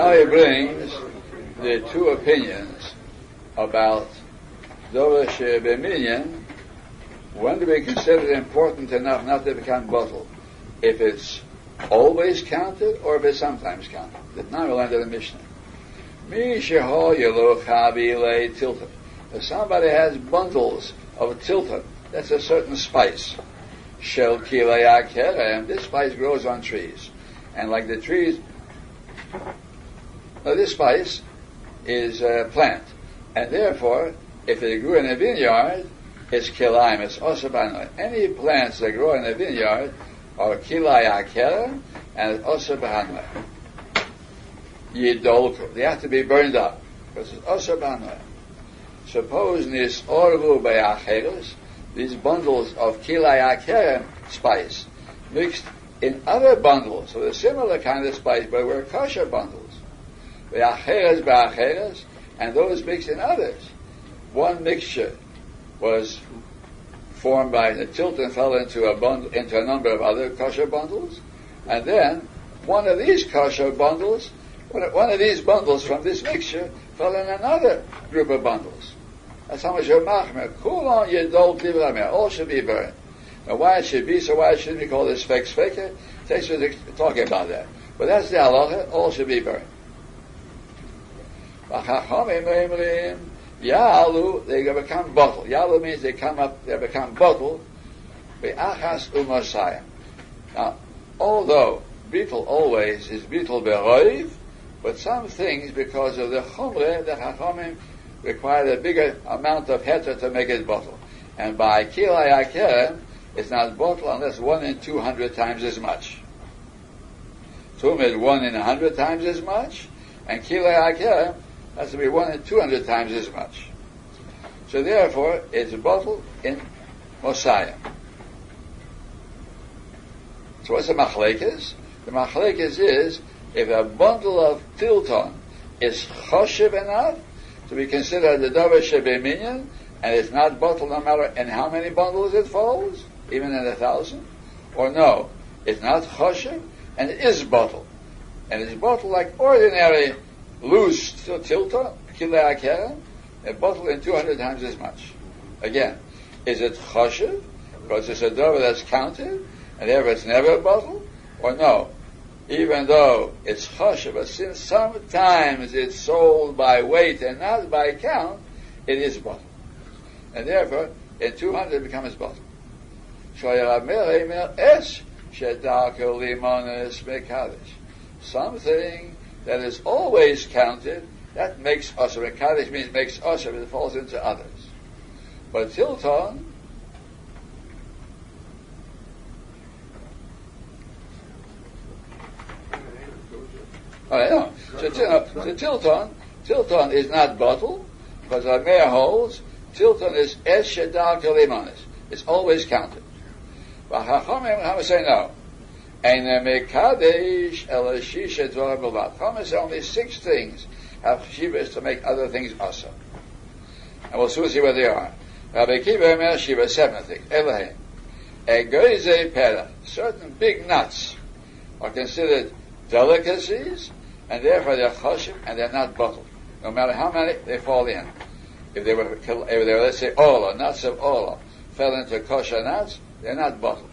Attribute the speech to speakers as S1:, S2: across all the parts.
S1: Now he brings the two opinions about Dorish Beminian. When do we consider it important enough not to become bottled. If it's always counted or if it's sometimes counted. Now we'll enter the Mishnah. If somebody has bundles of tiltan, that's a certain spice. Shel and this spice grows on trees. And like the trees, now this spice is a plant. And therefore, if it grew in a vineyard, it's kilaim, it's osabana. Any plants that grow in a vineyard are kilai akera and it's osabana. Yidolku. They have to be burned up because it's osabana. Suppose this orvu be'acheres, these bundles of kilai spice mixed in other bundles of a similar kind of spice, but were kosher bundles. Be'acheres be'acheres, and those mixed in others. One mixture was formed by the tilt and fell into a bundle, into a number of other kosher bundles, and then one of these kosher bundles, one of these bundles from this mixture fell in another group of bundles. That's how much. Kulon yedol klivramer. All should be burned. Now why it should be so, why shouldn't we call this fek feka? Takes us talking about that. But that's the halacha. All should be burned. Yalu, they become battel. Yalu means they come up, they become battel. Be'achas umasayim. Now, although beetle always is beetle beroiv, but some things, because of the chumre, the chachamim require a bigger amount of heter to make it battel. And by kilay akerem, it's not battel unless one in two hundred times as much. Tum is one in a hundred times as much, and kilay akerem has to be one in two hundred times as much. So therefore, it's a battel in Mosiah. So what's the machlekes? The machlekes is if a bundle of tiltan is choshev enough to be considered the davar shebeminion, and it's not battel no matter in how many bundles it falls, even in a thousand, or no, it's not choshev and it is bottled, and it's bottled like ordinary loose tilta, kilei akera, a battel in 200 times as much. Again, is it choshev, because it's a davar that's counted, and therefore it's never a battel, or no, even though it's choshev, but since sometimes it's sold by weight and not by count, it is a battel. And therefore, in 200 it becomes a battel. Something that is always counted, that makes usher. Kaddish means makes usher, it falls into others. But tiltan, Oh, yeah. So, uh, so tiltan, tiltan is not battel, because our mayor holds, tiltan is es shedal kalimanis. It's always counted. But Chachamim say no. And mekadesh el shisha dvar bilvat. Chachamim say only six things have shivas to make other things awesome. And we'll soon see what they are. Rabbi Akiva Omer Shiva, seven things. Elohim. Egoize pera. Certain big nuts are considered delicacies and therefore they're chashim and they're not bottled. No matter how many they fall in. If they were, if they were let's say, ola, nuts of ola, fell into kosher nuts, they're not bottled.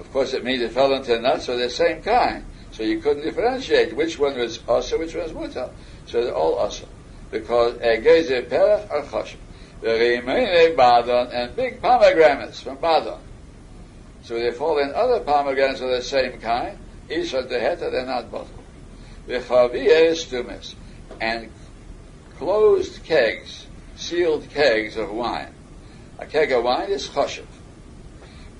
S1: Of course, it means it fell into nuts of the same kind. So you couldn't differentiate which one was asa, which one was muta. So they're all asa. Because egeze perach are chashim. The remaining badon and big pomegranates from badon. So they fall in other pomegranates of the same kind, Isha Deheta, they're not bottled. V'chaviyeh stumis, and closed kegs, sealed kegs of wine. A keg of wine is choshev.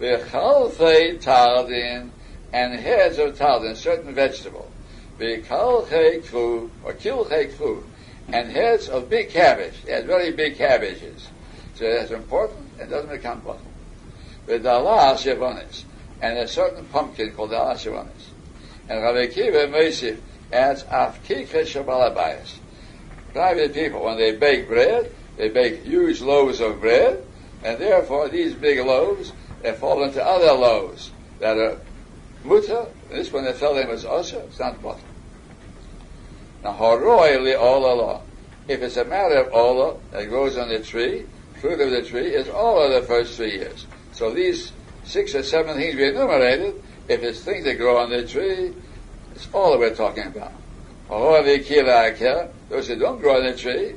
S1: V'chalfei tardin, and heads of tardin, certain vegetable. V'kalchei kru, or kilchei kru, and heads of big cabbage. Had very big cabbages. So that's important, it doesn't become bottled. V'dalas yevonis, and a certain pumpkin called dalas yevonis. And Rabbi Akiva Meisif adds Afkika Shabbalabayas. Private people, when they bake bread, they bake huge loaves of bread, and therefore these big loaves, they fall into other loaves that are muta. This one they fell in was also, it's not battel. Now, horoi li ola If it's a matter of ola that grows on the tree, fruit of the tree is all of the first three years. So these six or seven things we enumerated, if it's things that grow on the tree, it's all that we're talking about. Those who don't grow on the tree,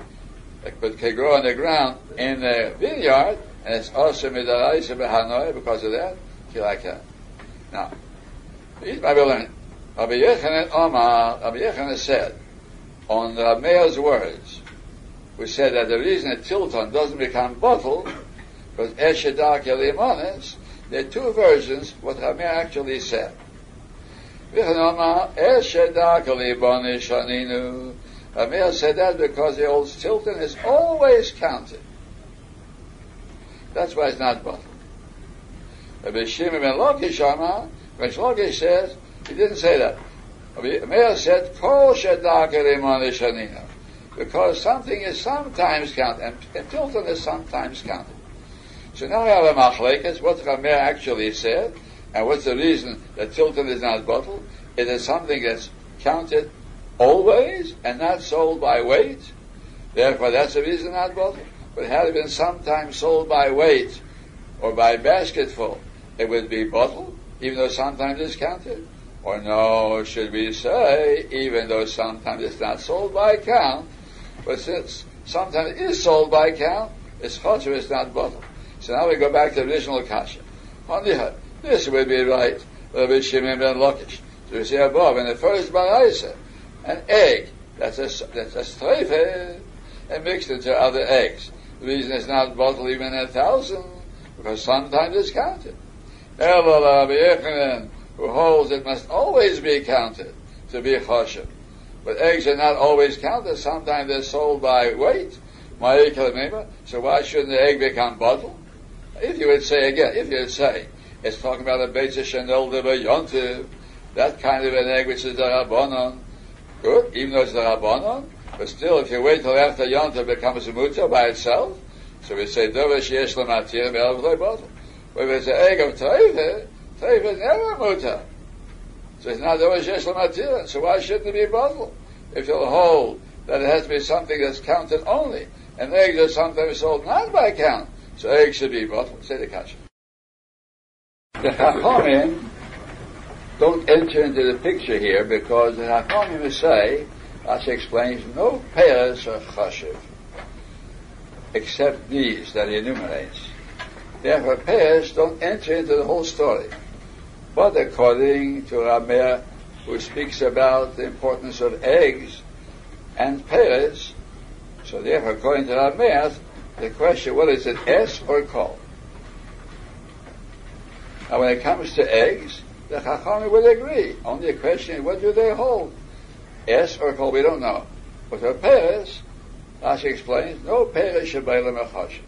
S1: but can grow on the ground in the vineyard, and it's also midaraisa b'hanoi because of that, kilaka. Now, these. Rabbi Yochanan Omar, Rabbi Yochanan said, on the mayor's words, we said that the reason a Tiltan doesn't become battel, because Eshedak Yelimonis, there are two versions what Rameir actually said. Rameir said that because the old Tiltan is always counted. That's why it's not bottled. Rabbi Shimon ben Lakish Amar, when Lakish says, he didn't say that. Rabbi said, Kol Shanina. Because something is sometimes counted, and, and is sometimes counted. So now we have a machlekes, what Rameir actually said, and what's the reason that Tiltan is not bottled? It is something that's counted always and not sold by weight. Therefore, that's the reason not bottled. But had it been sometimes sold by weight or by basketful, it would be bottled, even though sometimes it's counted. Or no, should we say, even though sometimes it's not sold by count, but since sometimes it is sold by count, it's choshev, it's not bottled. So now we go back to the original kasha. On the other, this would be right, Rabbi Shimon ben Lakish. So we see above, in the first baraisa, an egg, that's a, that's a streife, and mixed into other eggs. The reason it's not bottled even a thousand, because sometimes it's counted. who holds it must always be counted to be choshev. But eggs are not always counted. Sometimes they're sold by weight. So why shouldn't the egg become bottled? If you would say again, if you would say, it's talking about a Beitza Chanel de Yontiv, that kind of an egg which is the Rabbanon, good, even though it's the Rabbanon, but still, if you wait till after Yontiv it becomes a Muta by itself, so we say, Dovesh Yesh Lamatir Me'el Battel. But if it's an egg of Taiva, Taiva is never Muta. So it's not Dovesh Yesh Lamatir, so why shouldn't it be a battel? If you'll hold that it has to be something that's counted only, and eggs are sometimes sold not by count, so eggs should be bottled. Say the kasha. The Chachamim don't enter into the picture here because the Chachamim say, as he explains, no pairs are chashiv except these that he enumerates. Therefore, pairs don't enter into the whole story. But according to Rameir, who speaks about the importance of eggs and pairs, so therefore, according to Rameir, the question, what is it, S or Kol? Now, when it comes to eggs, the Chachamim would agree. Only the question is, what do they hold? S or Kol, we don't know. But for Peres, Rashi explains, no Peres Shabbaila Mechash.